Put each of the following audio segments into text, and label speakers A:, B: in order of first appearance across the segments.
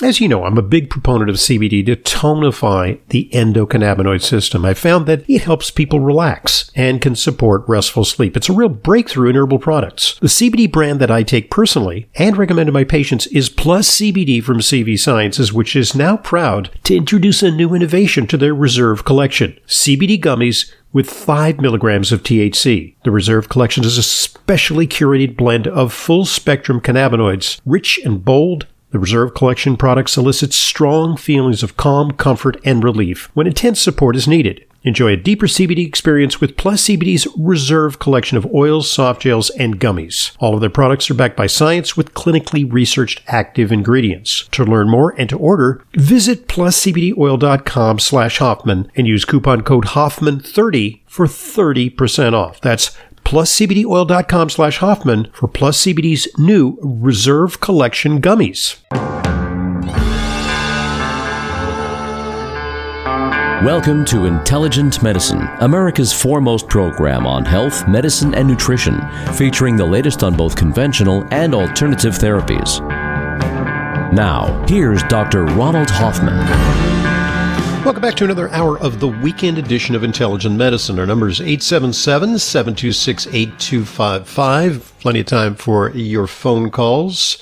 A: As you know, I'm a big proponent of CBD to tonify the endocannabinoid system. I found that it helps people relax and can support restful sleep. It's a real breakthrough in herbal products. The CBD brand that I take personally and recommend to my patients is Plus CBD from CV Sciences, which is now proud to introduce a new innovation to their Reserve collection. CBD gummies with 5 milligrams of THC. The Reserve Collection is a specially curated blend of full spectrum cannabinoids, rich and bold the Reserve Collection product solicits strong feelings of calm, comfort, and relief when intense support is needed. Enjoy a deeper CBD experience with Plus CBD's Reserve collection of oils, soft gels, and gummies. All of their products are backed by science with clinically researched active ingredients. To learn more and to order, visit pluscbdoil.com slash Hoffman and use coupon code Hoffman30 for 30% off. That's pluscbdoil.com slash Hoffman for Plus CBD's new Reserve Collection gummies.
B: Welcome to Intelligent Medicine, America's foremost program on health, medicine, and nutrition, featuring the latest on both conventional and alternative therapies. Now, here's Dr. Ronald Hoffman.
A: Welcome back to another hour of the weekend edition of Intelligent Medicine. Our number is 877 726 8255. Plenty of time for your phone calls.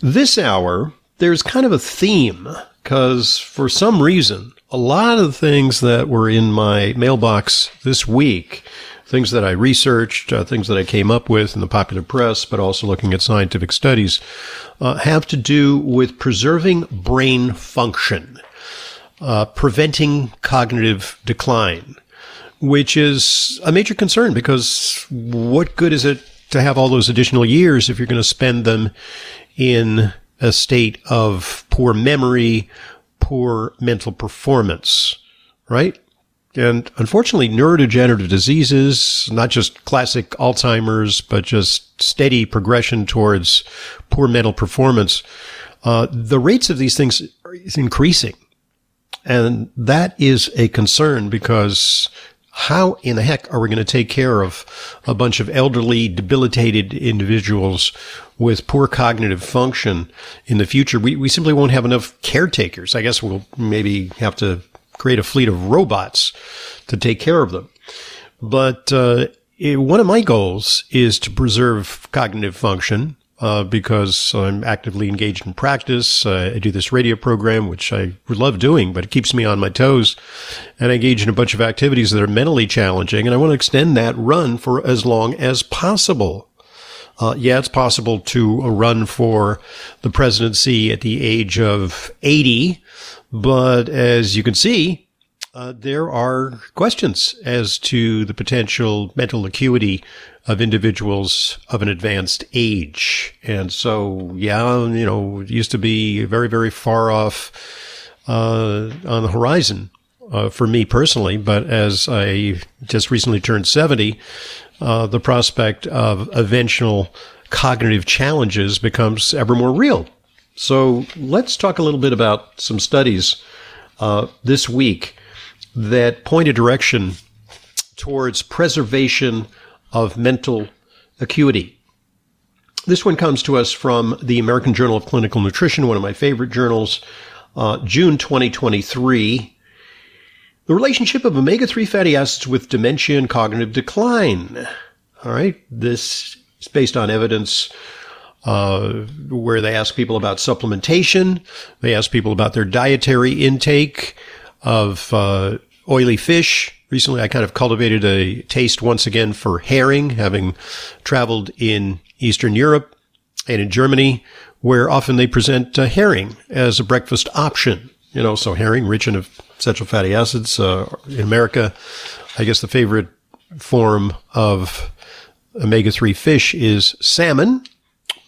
A: This hour, there's kind of a theme because for some reason, a lot of the things that were in my mailbox this week, things that I researched, uh, things that I came up with in the popular press, but also looking at scientific studies, uh, have to do with preserving brain function uh, preventing cognitive decline, which is a major concern because what good is it to have all those additional years if you're going to spend them in a state of poor memory, poor mental performance, right? And unfortunately, neurodegenerative diseases, not just classic Alzheimer's, but just steady progression towards poor mental performance, uh, the rates of these things is increasing. And that is a concern because how in the heck are we going to take care of a bunch of elderly, debilitated individuals with poor cognitive function in the future? We, we simply won't have enough caretakers. I guess we'll maybe have to create a fleet of robots to take care of them. But uh, it, one of my goals is to preserve cognitive function uh, because I'm actively engaged in practice. Uh, I do this radio program, which I love doing, but it keeps me on my toes. And I engage in a bunch of activities that are mentally challenging, and I want to extend that run for as long as possible. Uh, yeah, it's possible to run for the presidency at the age of 80, but as you can see, uh, there are questions as to the potential mental acuity of individuals of an advanced age. And so, yeah, you know, it used to be very, very far off uh, on the horizon uh, for me personally. But as I just recently turned 70, uh, the prospect of eventual cognitive challenges becomes ever more real. So let's talk a little bit about some studies uh, this week that point a direction towards preservation of mental acuity. This one comes to us from the American Journal of Clinical Nutrition, one of my favorite journals, uh, June 2023. The relationship of omega 3 fatty acids with dementia and cognitive decline. All right. This is based on evidence uh, where they ask people about supplementation. They ask people about their dietary intake of uh, oily fish, recently I kind of cultivated a taste once again for herring, having traveled in Eastern Europe and in Germany, where often they present uh, herring as a breakfast option. You know, so herring rich in essential fatty acids. Uh, in America, I guess the favorite form of omega-3 fish is salmon,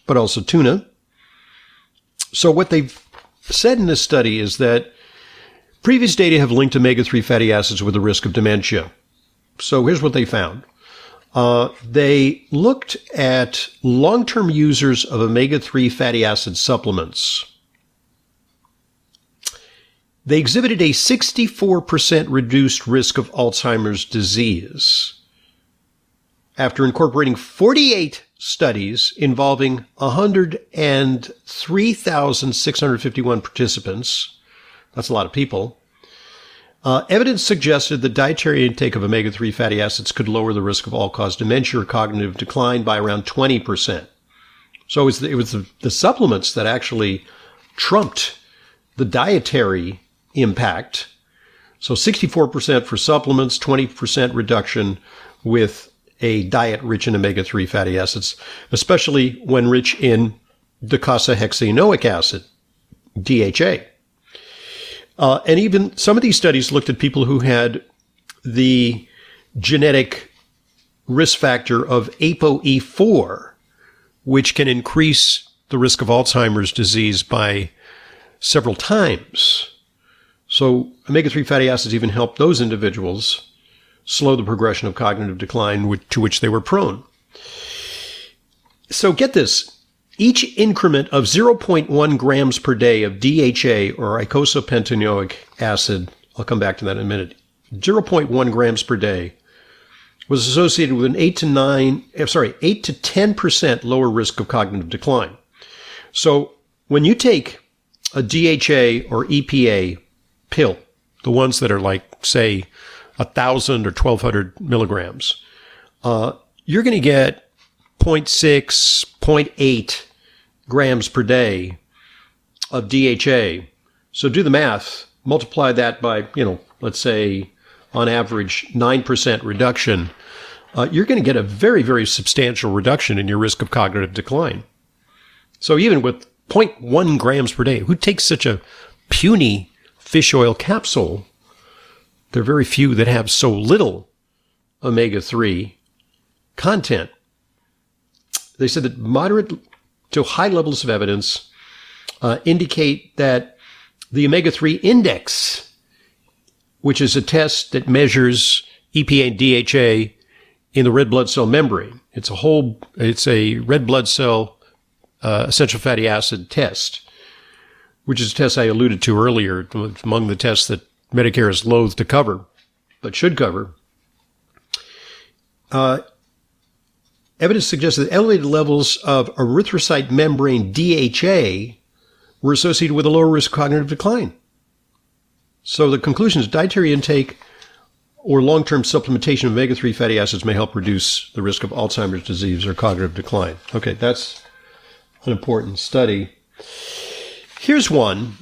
A: but also tuna. So what they've said in this study is that Previous data have linked omega 3 fatty acids with the risk of dementia. So here's what they found. Uh, they looked at long term users of omega 3 fatty acid supplements. They exhibited a 64% reduced risk of Alzheimer's disease after incorporating 48 studies involving 103,651 participants. That's a lot of people. Uh, evidence suggested that dietary intake of omega 3 fatty acids could lower the risk of all cause dementia or cognitive decline by around 20%. So it was the, it was the, the supplements that actually trumped the dietary impact. So 64% for supplements, 20% reduction with a diet rich in omega 3 fatty acids, especially when rich in docosahexaenoic acid, DHA. Uh, and even some of these studies looked at people who had the genetic risk factor of ApoE4, which can increase the risk of Alzheimer's disease by several times. So omega 3 fatty acids even help those individuals slow the progression of cognitive decline to which they were prone. So get this each increment of 0.1 grams per day of DHA or eicosapentaenoic acid, I'll come back to that in a minute, 0.1 grams per day was associated with an 8 to 9, eh, sorry, 8 to 10% lower risk of cognitive decline. So when you take a DHA or EPA pill, the ones that are like, say, 1,000 or 1,200 milligrams, uh, you're going to get 0.6, 0.8 grams per day of DHA. So do the math, multiply that by, you know, let's say on average 9% reduction. Uh, you're going to get a very, very substantial reduction in your risk of cognitive decline. So even with 0.1 grams per day, who takes such a puny fish oil capsule? There are very few that have so little omega 3 content. They said that moderate to high levels of evidence uh, indicate that the omega 3 index, which is a test that measures EPA and DHA in the red blood cell membrane, it's a whole, it's a red blood cell uh, essential fatty acid test, which is a test I alluded to earlier, among the tests that Medicare is loath to cover, but should cover. Uh, Evidence suggests that elevated levels of erythrocyte membrane DHA were associated with a lower risk of cognitive decline. So the conclusion is dietary intake or long-term supplementation of omega-3 fatty acids may help reduce the risk of Alzheimer's disease or cognitive decline. Okay, that's an important study. Here's one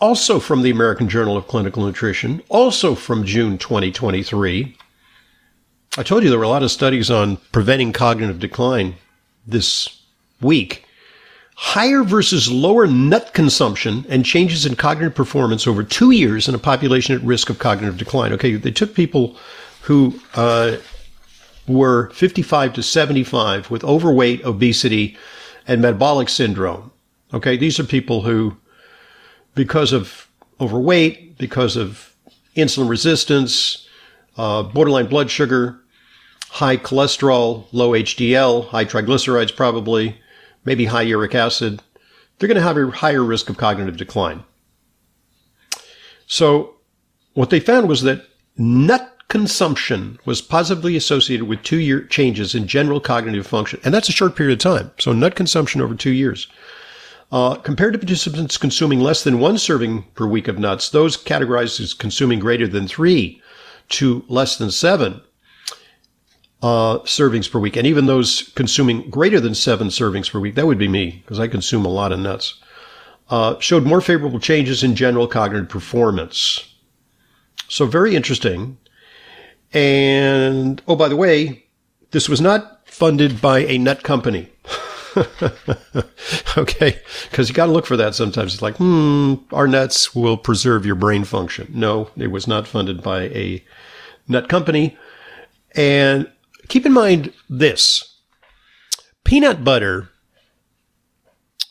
A: also from the American Journal of Clinical Nutrition, also from June 2023. I told you there were a lot of studies on preventing cognitive decline this week. Higher versus lower nut consumption and changes in cognitive performance over two years in a population at risk of cognitive decline. Okay, they took people who uh, were 55 to 75 with overweight, obesity, and metabolic syndrome. Okay, these are people who, because of overweight, because of insulin resistance, uh, borderline blood sugar, high cholesterol, low HDL, high triglycerides probably, maybe high uric acid, they're going to have a higher risk of cognitive decline. So what they found was that nut consumption was positively associated with two year changes in general cognitive function. And that's a short period of time. So nut consumption over two years. Uh, compared to participants consuming less than one serving per week of nuts, those categorized as consuming greater than three to less than seven uh, servings per week. And even those consuming greater than seven servings per week, that would be me because I consume a lot of nuts, uh, showed more favorable changes in general cognitive performance. So very interesting. And oh, by the way, this was not funded by a nut company. okay, because you got to look for that sometimes. It's like, hmm, our nuts will preserve your brain function. No, it was not funded by a nut company. And keep in mind this peanut butter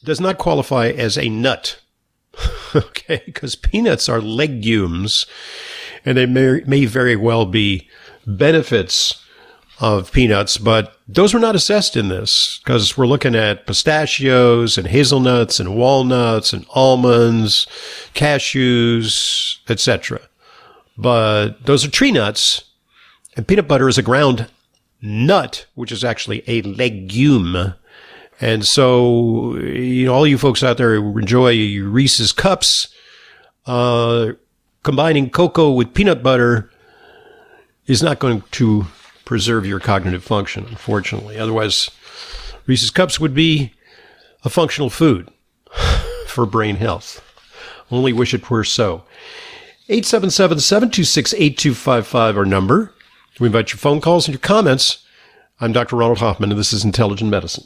A: does not qualify as a nut. okay, because peanuts are legumes and they may, may very well be benefits of peanuts, but those were not assessed in this because we're looking at pistachios and hazelnuts and walnuts and almonds, cashews, etc. But those are tree nuts, and peanut butter is a ground nut, which is actually a legume. And so, you know, all you folks out there who enjoy Reese's cups, uh, combining cocoa with peanut butter is not going to preserve your cognitive function, unfortunately. Otherwise, Reese's cups would be a functional food for brain health. Only wish it were so. 877 726 8255, our number. We invite your phone calls and your comments. I'm Dr. Ronald Hoffman, and this is Intelligent Medicine.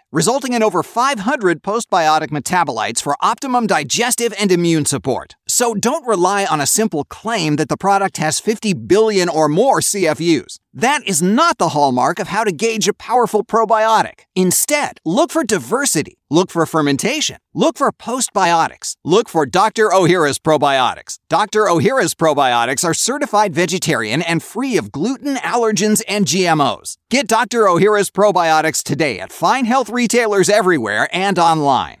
C: resulting in over 500 postbiotic metabolites for optimum digestive and immune support. So don't rely on a simple claim that the product has 50 billion or more CFUs. That is not the hallmark of how to gauge a powerful probiotic. Instead, look for diversity, look for fermentation, look for postbiotics, look for Dr. Ohhira's probiotics. Dr. Ohhira's probiotics are certified vegetarian and free of gluten, allergens, and GMOs. Get Dr. Ohhira's probiotics today at fine health retailers everywhere and online.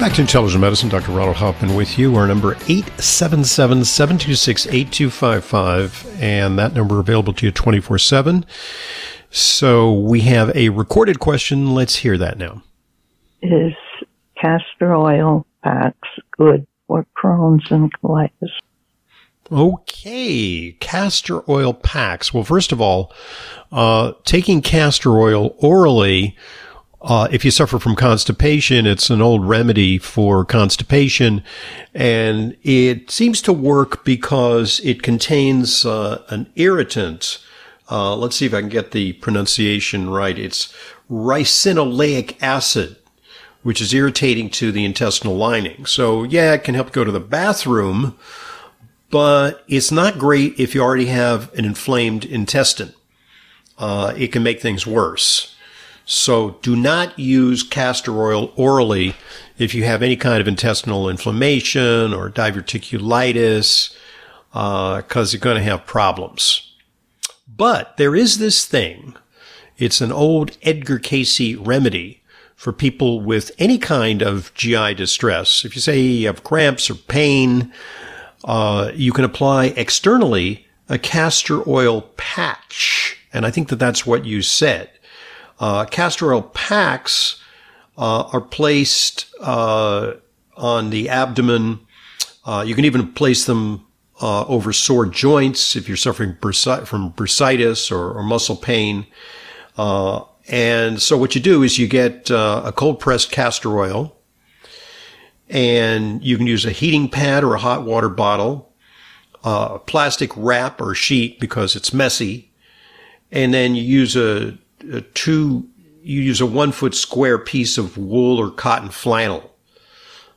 A: Back to Intelligent Medicine, Dr. Ronald Hoffman with you. Our number 877-726-8255, and that number available to you 24-7. So we have a recorded question. Let's hear that now.
D: Is castor oil packs good for Crohn's and colitis?
A: Okay, castor oil packs. Well, first of all, uh, taking castor oil orally uh, if you suffer from constipation, it's an old remedy for constipation, and it seems to work because it contains uh, an irritant. Uh, let's see if I can get the pronunciation right. It's ricinoleic acid, which is irritating to the intestinal lining. So, yeah, it can help go to the bathroom, but it's not great if you already have an inflamed intestine. Uh, it can make things worse. So do not use castor oil orally if you have any kind of intestinal inflammation or diverticulitis, because uh, you're going to have problems. But there is this thing. It's an old Edgar Cayce remedy for people with any kind of GI distress. If you say you have cramps or pain, uh, you can apply externally a castor oil patch. And I think that that's what you said. Uh, castor oil packs uh, are placed uh, on the abdomen. Uh, you can even place them uh, over sore joints if you're suffering bursi- from bursitis or, or muscle pain. Uh, and so what you do is you get a cold pressed castor oil and you can use a heating pad or a hot water bottle, a plastic wrap or sheet because it's messy. And then you use a a two, you use a one foot square piece of wool or cotton flannel.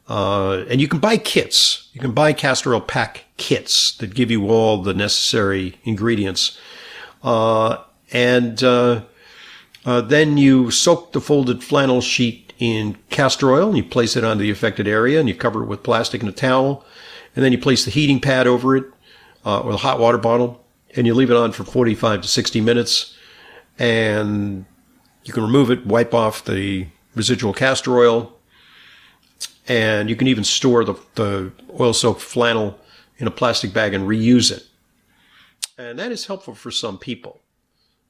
A: Uh, and you can buy kits. You can buy castor oil pack kits that give you all the necessary ingredients. Uh, and uh, uh then you soak the folded flannel sheet in castor oil and you place it on the affected area and you cover it with plastic and a towel. And then you place the heating pad over it uh, with a hot water bottle and you leave it on for 45 to 60 minutes and you can remove it, wipe off the residual castor oil, and you can even store the, the oil soaked flannel in a plastic bag and reuse it. And that is helpful for some people.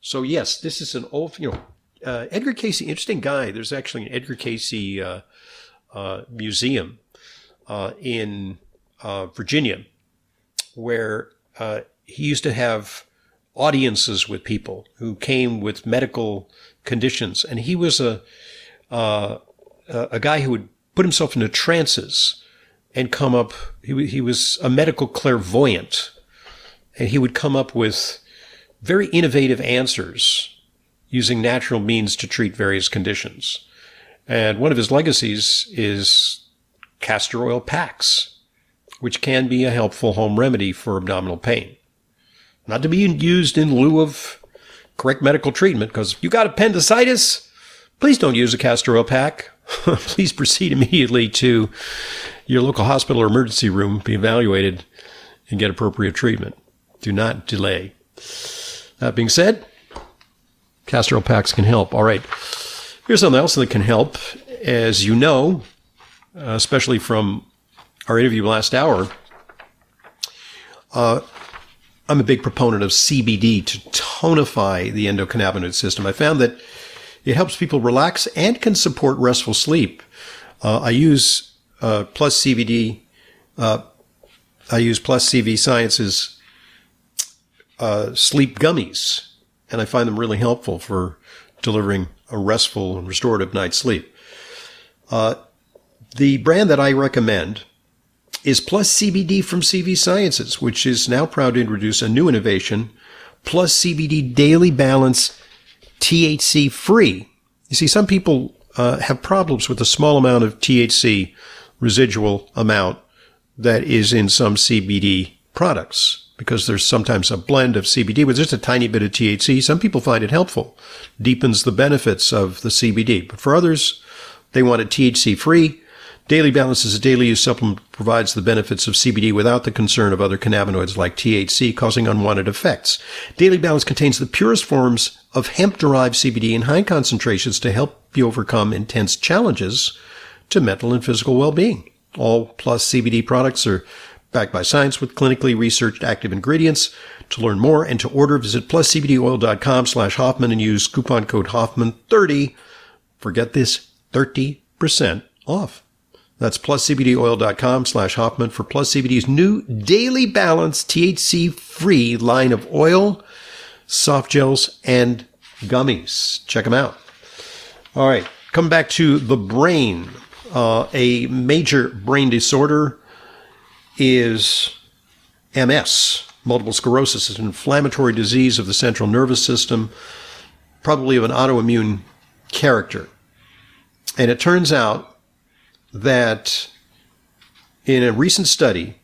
A: So, yes, this is an old, you know, uh, Edgar Cayce, interesting guy. There's actually an Edgar Cayce uh, uh, museum uh, in uh, Virginia where uh, he used to have audiences with people who came with medical conditions, and he was uh, a a guy who would put himself into trances and come up. He, he was a medical clairvoyant, and he would come up with very innovative answers using natural means to treat various conditions. And one of his legacies is castor oil packs, which can be a helpful home remedy for abdominal pain. Not to be used in lieu of correct medical treatment, because you got appendicitis, please don't use a castor oil pack. please proceed immediately to your local hospital or emergency room, be evaluated, and get appropriate treatment. Do not delay. That being said, castor oil packs can help. All right. Here's something else that can help. As you know, especially from our interview last hour, uh, I'm a big proponent of CBD to tonify the endocannabinoid system. I found that it helps people relax and can support restful sleep. Uh, I use uh, Plus CBD. Uh, I use Plus CV Sciences uh, sleep gummies, and I find them really helpful for delivering a restful and restorative night's sleep. Uh, the brand that I recommend is Plus CBD from CV Sciences, which is now proud to introduce a new innovation, Plus CBD Daily Balance THC free. You see, some people uh, have problems with the small amount of THC residual amount that is in some CBD products because there's sometimes a blend of CBD with just a tiny bit of THC. Some people find it helpful, deepens the benefits of the CBD. But for others, they want it THC free. Daily Balance is a daily use supplement that provides the benefits of CBD without the concern of other cannabinoids like THC causing unwanted effects. Daily Balance contains the purest forms of hemp derived CBD in high concentrations to help you overcome intense challenges to mental and physical well being. All plus CBD products are backed by science with clinically researched active ingredients. To learn more and to order, visit pluscbdoil.com slash Hoffman and use coupon code Hoffman30. Forget this, 30% off. That's pluscbdoil.com slash Hoffman for Plus CBD's new Daily Balance THC free line of oil, soft gels, and gummies. Check them out. All right. Come back to the brain. Uh, a major brain disorder is MS. Multiple sclerosis is an inflammatory disease of the central nervous system, probably of an autoimmune character. And it turns out that in a recent study,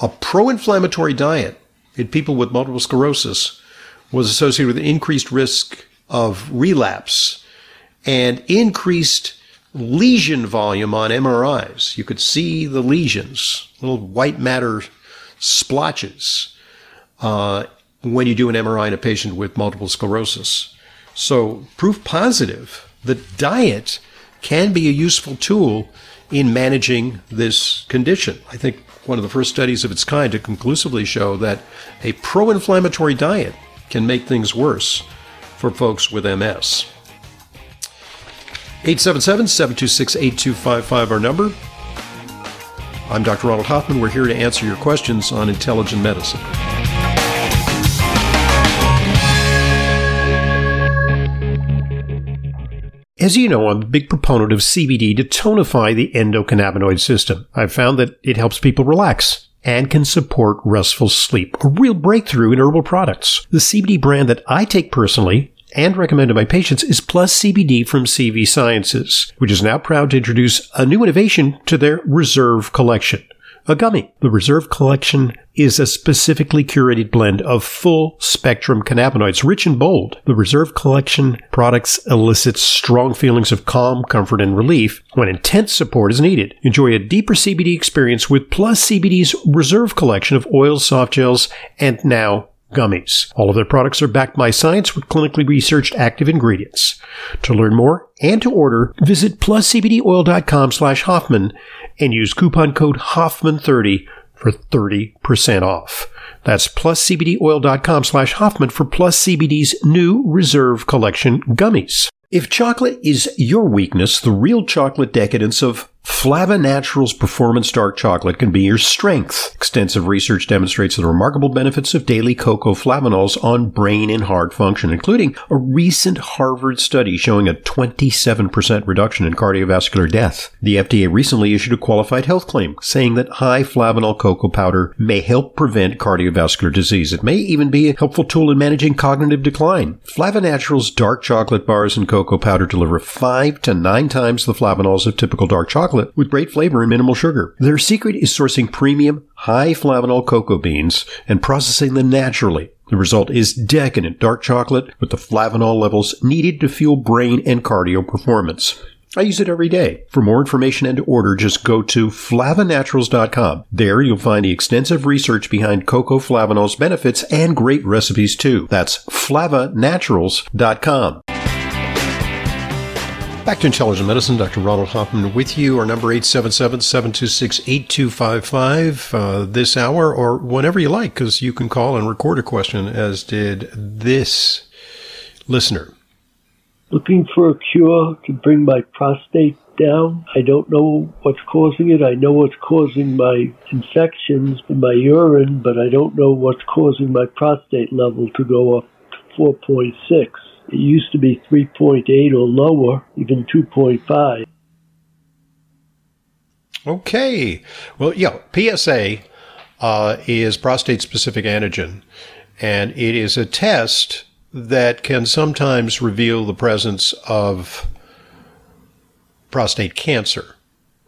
A: a pro inflammatory diet in people with multiple sclerosis was associated with an increased risk of relapse and increased lesion volume on MRIs. You could see the lesions, little white matter splotches, uh, when you do an MRI in a patient with multiple sclerosis. So, proof positive that diet can be a useful tool in managing this condition. I think one of the first studies of its kind to conclusively show that a pro inflammatory diet can make things worse for folks with MS. 877 726 8255, our number. I'm Dr. Ronald Hoffman. We're here to answer your questions on intelligent medicine. As you know, I'm a big proponent of CBD to tonify the endocannabinoid system. I've found that it helps people relax and can support restful sleep, a real breakthrough in herbal products. The CBD brand that I take personally and recommend to my patients is Plus CBD from CV Sciences, which is now proud to introduce a new innovation to their Reserve collection a gummy. The Reserve Collection is a specifically curated blend of full spectrum cannabinoids, rich and bold. The Reserve Collection products elicit strong feelings of calm, comfort, and relief when intense support is needed. Enjoy a deeper CBD experience with Plus CBD's Reserve Collection of oils, soft gels, and now gummies. All of their products are backed by science with clinically researched active ingredients. To learn more and to order, visit pluscbdoil.com slash Hoffman and use coupon code Hoffman30 for 30% off. That's pluscbdoil.com slash Hoffman for Plus CBD's new Reserve Collection gummies. If chocolate is your weakness, the real chocolate decadence of Flava Naturals Performance Dark Chocolate can be your strength. Extensive research demonstrates the remarkable benefits of daily cocoa flavanols on brain and heart function, including a recent Harvard study showing a 27% reduction in cardiovascular death. The FDA recently issued a qualified health claim saying that high flavanol cocoa powder may help prevent cardiovascular disease. It may even be a helpful tool in managing cognitive decline. Flava Naturals dark chocolate bars and cocoa powder deliver five to nine times the flavanols of typical dark chocolate with great flavor and minimal sugar. Their secret is sourcing premium, high flavanol cocoa beans and processing them naturally. The result is decadent dark chocolate with the flavanol levels needed to fuel brain and cardio performance. I use it every day. For more information and to order, just go to flavanaturals.com. There you'll find the extensive research behind cocoa flavanol's benefits and great recipes too. That's flavanaturals.com. Back to Intelligent Medicine, Dr. Ronald Hoffman with you. Our number 877-726-8255 uh, this hour or whenever you like, because you can call and record a question, as did this listener.
E: Looking for a cure to bring my prostate down. I don't know what's causing it. I know what's causing my infections in my urine, but I don't know what's causing my prostate level to go up to 4.6. It used to be 3.8 or lower, even 2.5.
A: Okay. Well, yeah, PSA uh, is prostate specific antigen, and it is a test that can sometimes reveal the presence of prostate cancer,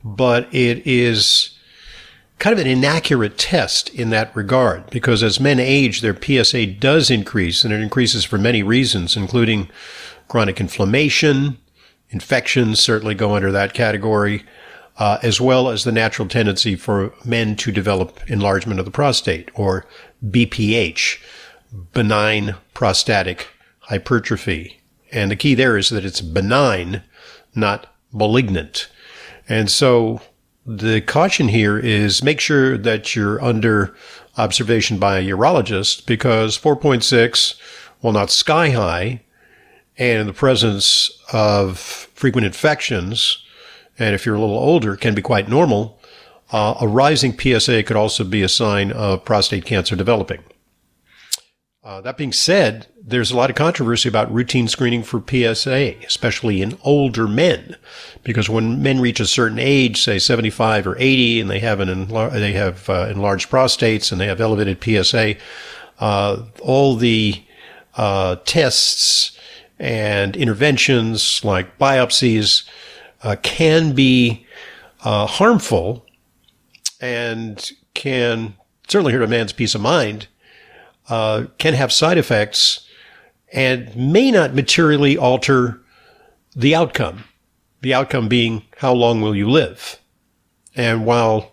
A: but it is kind of an inaccurate test in that regard because as men age, their PSA does increase and it increases for many reasons, including chronic inflammation, infections certainly go under that category, uh, as well as the natural tendency for men to develop enlargement of the prostate or BPH, benign prostatic hypertrophy. And the key there is that it's benign, not malignant. And so the caution here is make sure that you're under observation by a urologist because 4.6, while not sky high, and in the presence of frequent infections, and if you're a little older, can be quite normal. Uh, a rising PSA could also be a sign of prostate cancer developing. Uh, that being said, there's a lot of controversy about routine screening for PSA, especially in older men, because when men reach a certain age, say 75 or 80, and they have an enlar- they have uh, enlarged prostates and they have elevated PSA, uh, all the uh, tests and interventions like biopsies uh, can be uh, harmful and can certainly hurt a man's peace of mind uh, can have side effects and may not materially alter the outcome. The outcome being how long will you live? And while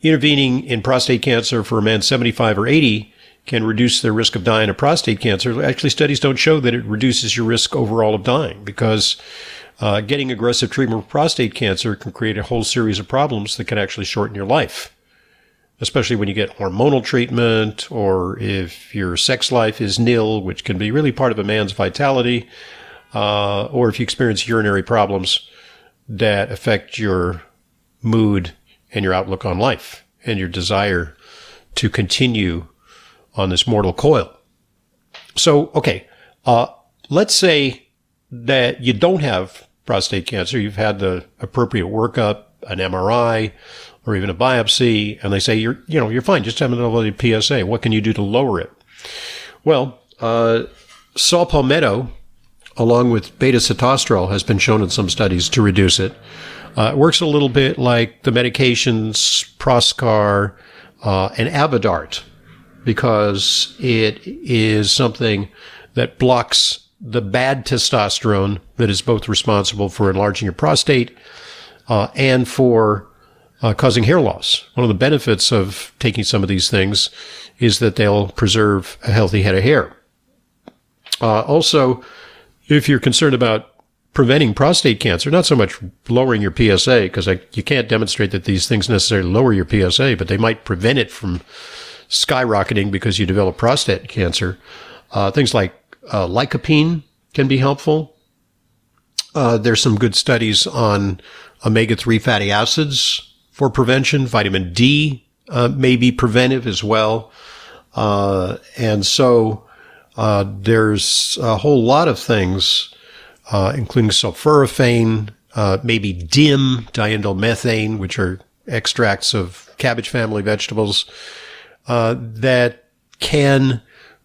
A: intervening in prostate cancer for a man 75 or 80 can reduce their risk of dying of prostate cancer, actually studies don't show that it reduces your risk overall of dying because uh, getting aggressive treatment for prostate cancer can create a whole series of problems that can actually shorten your life especially when you get hormonal treatment or if your sex life is nil, which can be really part of a man's vitality, uh, or if you experience urinary problems that affect your mood and your outlook on life and your desire to continue on this mortal coil. So, okay, uh, let's say that you don't have prostate cancer. You've had the appropriate workup, an MRI, or even a biopsy, and they say you're, you know, you're fine. Just have an elevated PSA. What can you do to lower it? Well, uh, saw palmetto, along with beta sitosterol, has been shown in some studies to reduce it. Uh, it works a little bit like the medications Proscar uh, and Avodart, because it is something that blocks the bad testosterone that is both responsible for enlarging your prostate uh, and for uh, causing hair loss. One of the benefits of taking some of these things is that they'll preserve a healthy head of hair. Uh, also, if you're concerned about preventing prostate cancer, not so much lowering your PSA, because you can't demonstrate that these things necessarily lower your PSA, but they might prevent it from skyrocketing because you develop prostate cancer. Uh, things like uh, lycopene can be helpful. Uh, there's some good studies on omega-3 fatty acids for prevention. Vitamin D uh, may be preventive as well. Uh, and so uh, there's a whole lot of things uh, including sulforaphane, uh, maybe DIM, diindolylmethane, which are extracts of cabbage family vegetables, uh, that can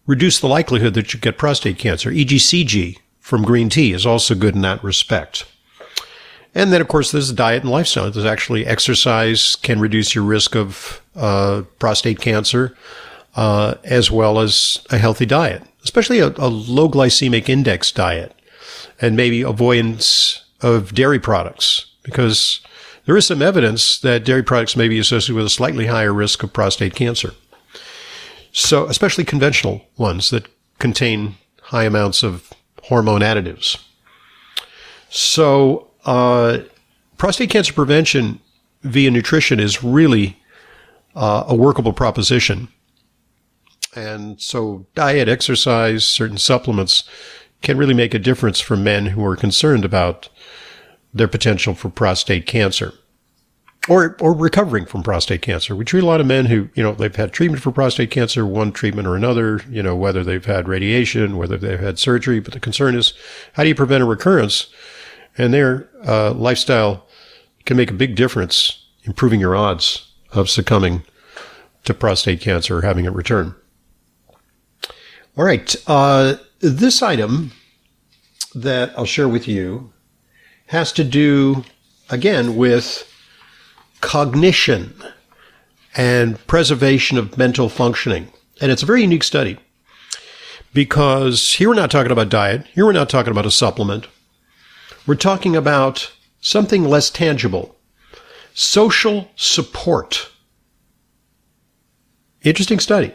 A: reduce the likelihood that you get prostate cancer. EGCG from green tea is also good in that respect. And then, of course, there's diet and lifestyle. There's actually exercise can reduce your risk of uh, prostate cancer, uh, as well as a healthy diet, especially a, a low glycemic index diet and maybe avoidance of dairy products because there is some evidence that dairy products may be associated with a slightly higher risk of prostate cancer. So, especially conventional ones that contain high amounts of hormone additives. So, uh, prostate cancer prevention via nutrition is really uh, a workable proposition. And so, diet, exercise, certain supplements can really make a difference for men who are concerned about their potential for prostate cancer or or recovering from prostate cancer. We treat a lot of men who, you know, they've had treatment for prostate cancer, one treatment or another, you know, whether they've had radiation, whether they've had surgery, but the concern is how do you prevent a recurrence? And their uh, lifestyle can make a big difference, improving your odds of succumbing to prostate cancer or having it return. All right. Uh, this item that I'll share with you has to do, again, with cognition and preservation of mental functioning. And it's a very unique study because here we're not talking about diet, here we're not talking about a supplement. We're talking about something less tangible social support. Interesting study.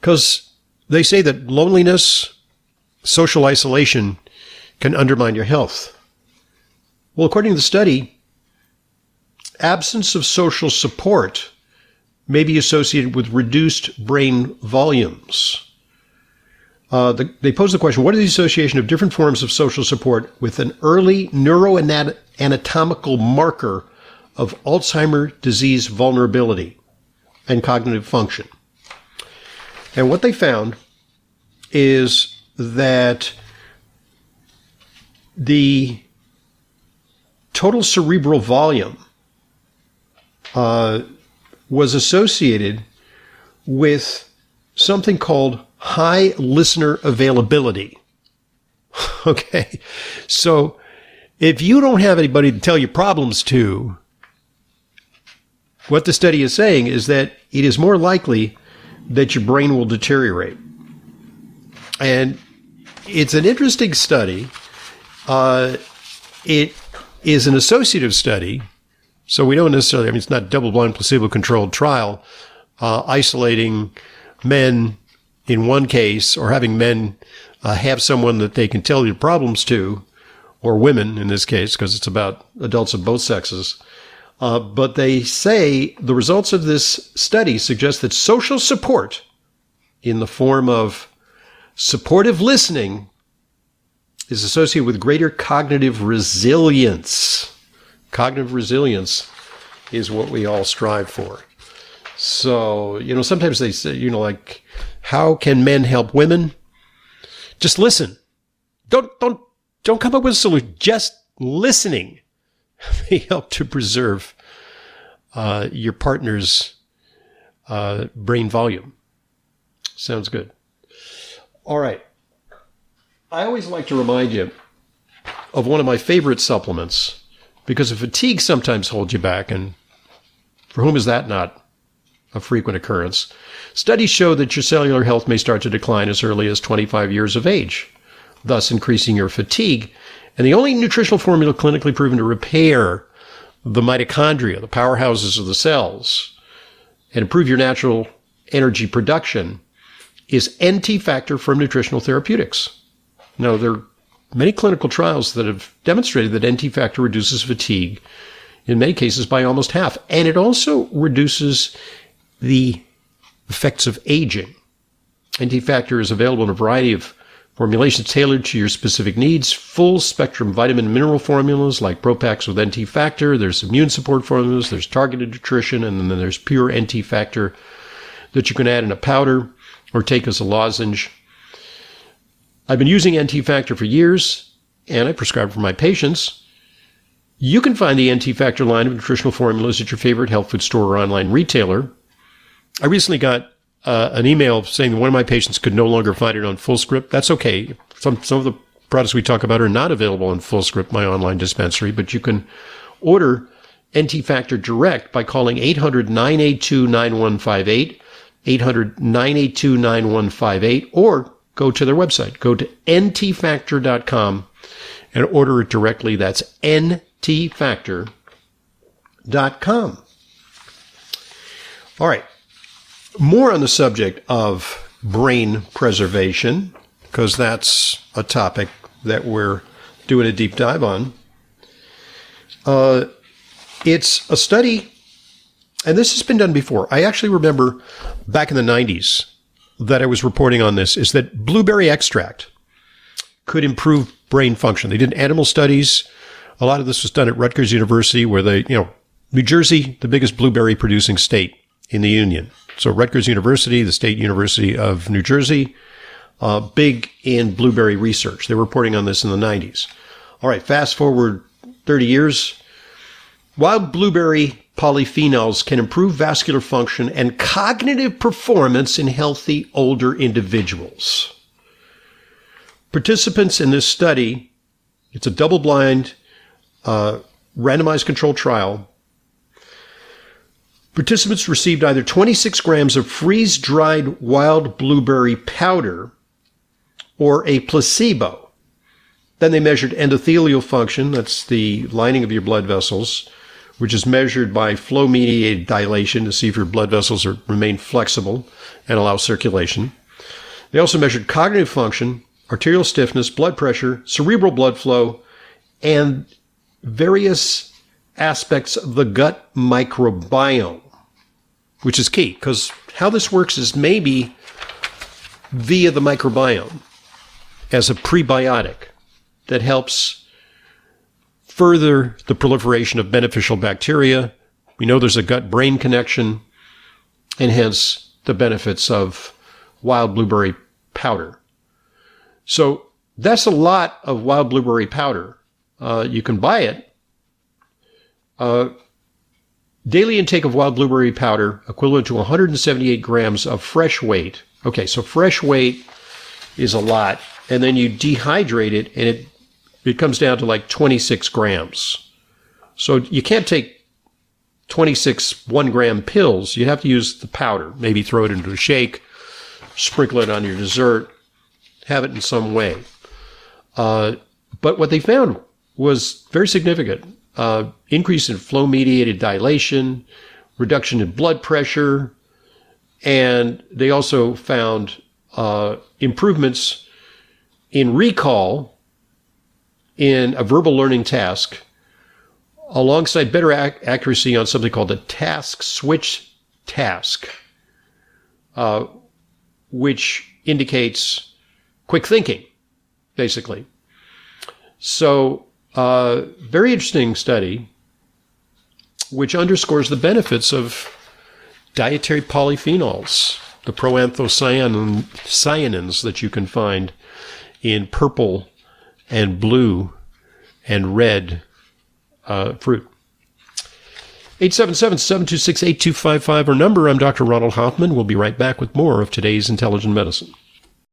A: Because they say that loneliness, social isolation can undermine your health. Well, according to the study, absence of social support may be associated with reduced brain volumes. Uh, the, they pose the question what is the association of different forms of social support with an early neuroanatomical marker of Alzheimer disease vulnerability and cognitive function? And what they found is that the total cerebral volume uh, was associated with something called high listener availability. okay. So if you don't have anybody to tell your problems to, what the study is saying is that it is more likely that your brain will deteriorate. And it's an interesting study. Uh, it is an associative study, so we don't necessarily, I mean, it's not double blind placebo controlled trial, uh, isolating men in one case or having men uh, have someone that they can tell your problems to, or women in this case, because it's about adults of both sexes. Uh, but they say the results of this study suggest that social support in the form of supportive listening is associated with greater cognitive resilience. Cognitive resilience is what we all strive for. So, you know, sometimes they say, you know, like, how can men help women? Just listen. Don't, don't, don't come up with a solution. Just listening may help to preserve uh, your partner's uh, brain volume. Sounds good. All right. I always like to remind you of one of my favorite supplements because fatigue sometimes holds you back, and for whom is that not a frequent occurrence? Studies show that your cellular health may start to decline as early as 25 years of age, thus increasing your fatigue. And the only nutritional formula clinically proven to repair the mitochondria, the powerhouses of the cells, and improve your natural energy production is NT factor from nutritional therapeutics. Now, there are many clinical trials that have demonstrated that NT factor reduces fatigue in many cases by almost half. And it also reduces the effects of aging. NT factor is available in a variety of formulations tailored to your specific needs. Full spectrum vitamin and mineral formulas like Propax with NT factor. There's immune support formulas. There's targeted nutrition. And then there's pure NT factor that you can add in a powder or take as a lozenge. I've been using NT factor for years and I prescribe for my patients. You can find the NT Factor line of nutritional formulas at your favorite health food store or online retailer. I recently got uh, an email saying that one of my patients could no longer find it on FullScript. That's okay. Some some of the products we talk about are not available on FullScript, my online dispensary, but you can order NT Factor direct by calling 800 982 9158, 800 982 9158, or go to their website. Go to ntfactor.com and order it directly. That's ntfactor.com. All right. More on the subject of brain preservation, because that's a topic that we're doing a deep dive on. Uh, it's a study, and this has been done before. I actually remember back in the 90s that I was reporting on this is that blueberry extract could improve brain function. They did animal studies. A lot of this was done at Rutgers University, where they, you know, New Jersey, the biggest blueberry producing state in the union. So Rutgers University, the State University of New Jersey, uh, big in blueberry research. They were reporting on this in the 90s. All right, fast forward 30 years. Wild blueberry polyphenols can improve vascular function and cognitive performance in healthy older individuals. Participants in this study, it's a double blind, uh, randomized controlled trial, Participants received either 26 grams of freeze dried wild blueberry powder or a placebo. Then they measured endothelial function, that's the lining of your blood vessels, which is measured by flow mediated dilation to see if your blood vessels are, remain flexible and allow circulation. They also measured cognitive function, arterial stiffness, blood pressure, cerebral blood flow, and various aspects of the gut microbiome which is key because how this works is maybe via the microbiome as a prebiotic that helps further the proliferation of beneficial bacteria. We know there's a gut brain connection and hence the benefits of wild blueberry powder. So that's a lot of wild blueberry powder. Uh, you can buy it. Uh, Daily intake of wild blueberry powder equivalent to 178 grams of fresh weight. Okay, so fresh weight is a lot, and then you dehydrate it, and it it comes down to like 26 grams. So you can't take 26 one gram pills. You have to use the powder. Maybe throw it into a shake, sprinkle it on your dessert, have it in some way. Uh, but what they found was very significant uh, increase in flow mediated dilation, reduction in blood pressure, and they also found uh, improvements in recall in a verbal learning task alongside better ac- accuracy on something called the task switch task, uh, which indicates quick thinking, basically. So uh, very interesting study, which underscores the benefits of dietary polyphenols, the proanthocyanins that you can find in purple and blue and red uh, fruit. 877-726-8255, our number. I'm Dr. Ronald Hoffman. We'll be right back with more of today's Intelligent Medicine.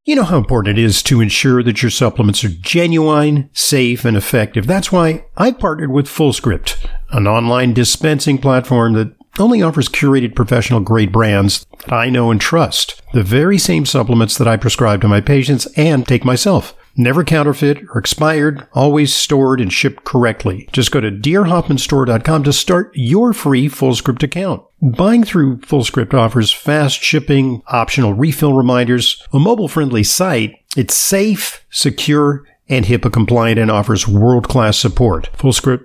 A: You know how important it is to ensure that your supplements are genuine, safe, and effective. That's why I partnered with FullScript, an online dispensing platform that only offers curated professional grade brands that I know and trust. The very same supplements that I prescribe to my patients and take myself. Never counterfeit or expired, always stored and shipped correctly. Just go to drhoffmanstore.com to start your free FullScript account. Buying through FullScript offers fast shipping, optional refill reminders, a mobile friendly site. It's safe, secure, and HIPAA compliant and offers world class support. FullScript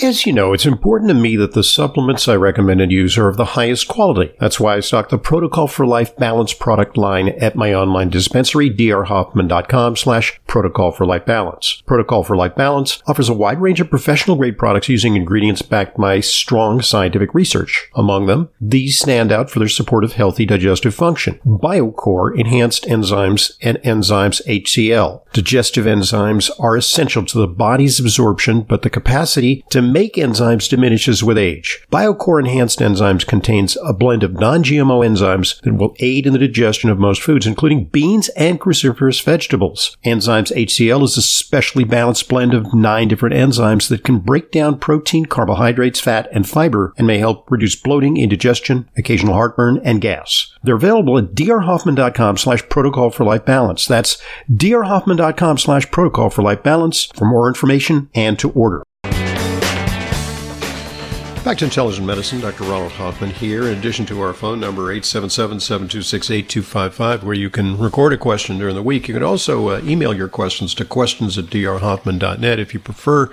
A: As you know, it's important to me that the supplements I recommend and use are of the highest quality. That's why I stock the Protocol for Life Balance product line at my online dispensary, drhoffman.com slash protocol for life balance. Protocol for Life Balance offers a wide range of professional grade products using ingredients backed by strong scientific research. Among them, these stand out for their support of healthy digestive function. BioCore enhanced enzymes and enzymes HCl. Digestive enzymes are essential to the body's absorption, but the capacity to make enzymes diminishes with age. BioCore Enhanced Enzymes contains a blend of non-GMO enzymes that will aid in the digestion of most foods, including beans and cruciferous vegetables. Enzymes HCl is a specially balanced blend of nine different enzymes that can break down protein, carbohydrates, fat, and fiber and may help reduce bloating, indigestion, occasional heartburn, and gas. They're available at drhoffman.com slash protocol for life balance. That's drhoffman.com slash protocol for life balance for more information and to order. Back to Intelligent Medicine, Dr. Ronald Hoffman here. In addition to our phone number, 877-726-8255, where you can record a question during the week. You can also uh, email your questions to questions at drhoffman.net if you prefer.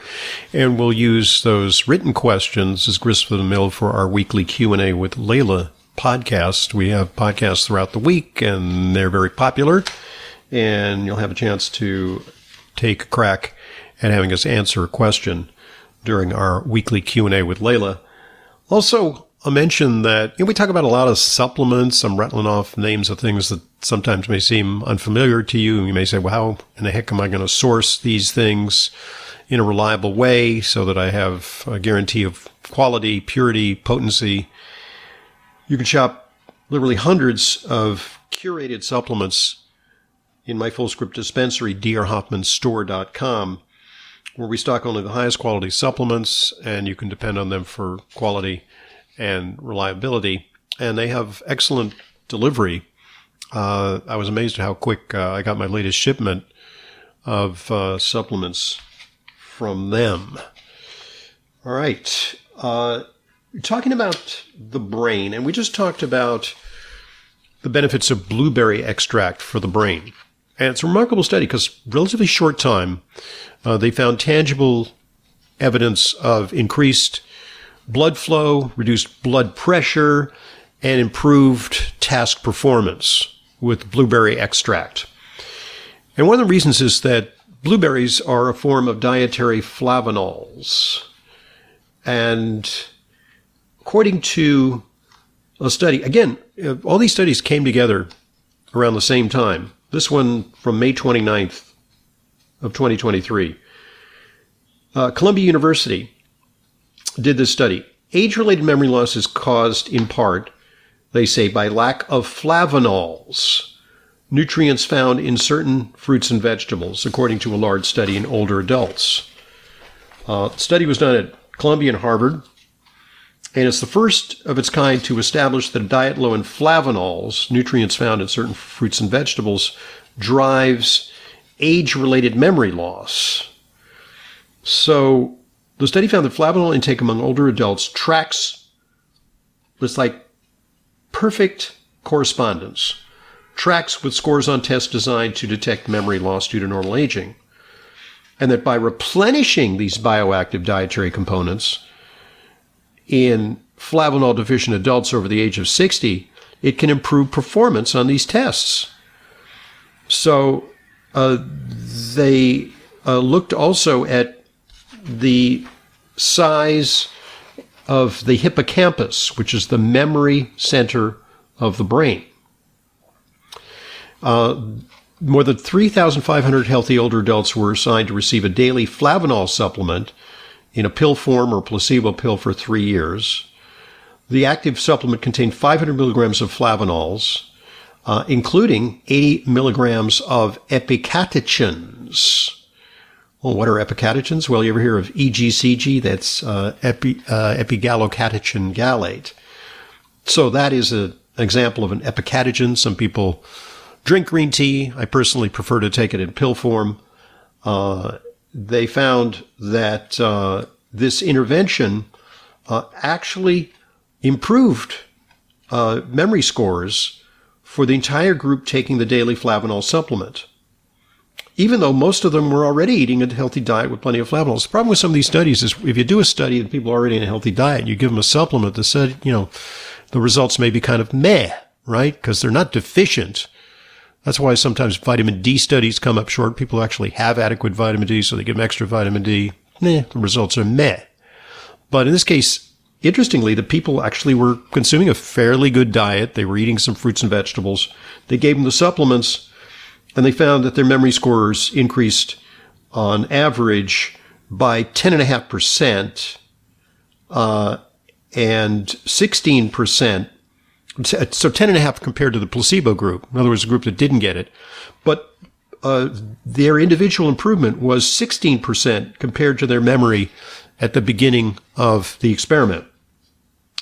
A: And we'll use those written questions as grist for the mill for our weekly Q&A with Layla podcast. We have podcasts throughout the week, and they're very popular. And you'll have a chance to take a crack at having us answer a question during our weekly Q&A with Layla. Also, a mention that you know, we talk about a lot of supplements. I'm rattling off names of things that sometimes may seem unfamiliar to you. You may say, well, how in the heck am I going to source these things in a reliable way so that I have a guarantee of quality, purity, potency? You can shop literally hundreds of curated supplements in my FullScript dispensary, drhoffmanstore.com where we stock only the highest quality supplements and you can depend on them for quality and reliability. And they have excellent delivery. Uh, I was amazed at how quick uh, I got my latest shipment of uh, supplements from them. All right. Uh, talking about the brain, and we just talked about the benefits of blueberry extract for the brain. And it's a remarkable study because relatively short time, uh, they found tangible evidence of increased blood flow, reduced blood pressure, and improved task performance with blueberry extract. And one of the reasons is that blueberries are a form of dietary flavonols. And according to a study, again, uh, all these studies came together around the same time. This one from May 29th, of 2023. Uh, Columbia University did this study. Age related memory loss is caused in part, they say, by lack of flavonols, nutrients found in certain fruits and vegetables, according to a large study in older adults. Uh, the study was done at Columbia and Harvard, and it's the first of its kind to establish that a diet low in flavonols, nutrients found in certain fruits and vegetables, drives age related memory loss. So the study found that flavanol intake among older adults tracks this like perfect correspondence, tracks with scores on tests designed to detect memory loss due to normal aging. And that by replenishing these bioactive dietary components in flavanol deficient adults over the age of 60, it can improve performance on these tests. So uh, they uh, looked also at the size of the hippocampus, which is the memory center of the brain. Uh, more than 3,500 healthy older adults were assigned to receive a daily flavanol supplement in a pill form or placebo pill for three years. The active supplement contained 500 milligrams of flavanols, uh, including 80 milligrams of epicatechins. Well, what are epicatechins? Well, you ever hear of EGCG? That's uh, epi, uh, epigallocatechin gallate. So that is a, an example of an epicatechin. Some people drink green tea. I personally prefer to take it in pill form. Uh, they found that uh, this intervention uh, actually improved uh, memory scores for the entire group taking the daily flavanol supplement even though most of them were already eating a healthy diet with plenty of flavanols. The problem with some of these studies is if you do a study and people are already in a healthy diet, you give them a supplement that said, you know, the results may be kind of meh, right? Because they're not deficient. That's why sometimes vitamin D studies come up short. People actually have adequate vitamin D, so they give them extra vitamin D. Nah, the results are meh. But in this case, interestingly, the people actually were consuming a fairly good diet. They were eating some fruits and vegetables. They gave them the supplements and they found that their memory scores increased on average by 10.5% uh, and 16%. So 10.5 compared to the placebo group. In other words, the group that didn't get it. But uh, their individual improvement was 16% compared to their memory at the beginning of the experiment.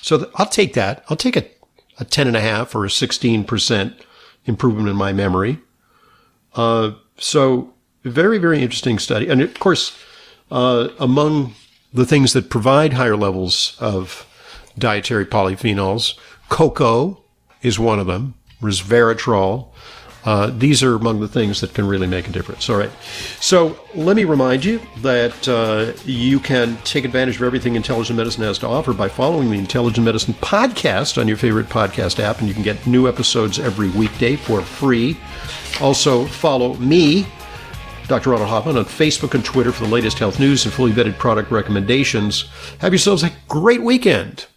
A: So th- I'll take that. I'll take a, a 10.5 or a 16% improvement in my memory. Uh, so very, very interesting study. And of course, uh, among the things that provide higher levels of dietary polyphenols, cocoa is one of them, resveratrol. Uh, these are among the things that can really make a difference. All right. So let me remind you that uh, you can take advantage of everything Intelligent Medicine has to offer by following the Intelligent Medicine podcast on your favorite podcast app, and you can get new episodes every weekday for free. Also, follow me, Dr. Ronald Hoffman, on Facebook and Twitter for the latest health news and fully vetted product recommendations. Have yourselves a great weekend.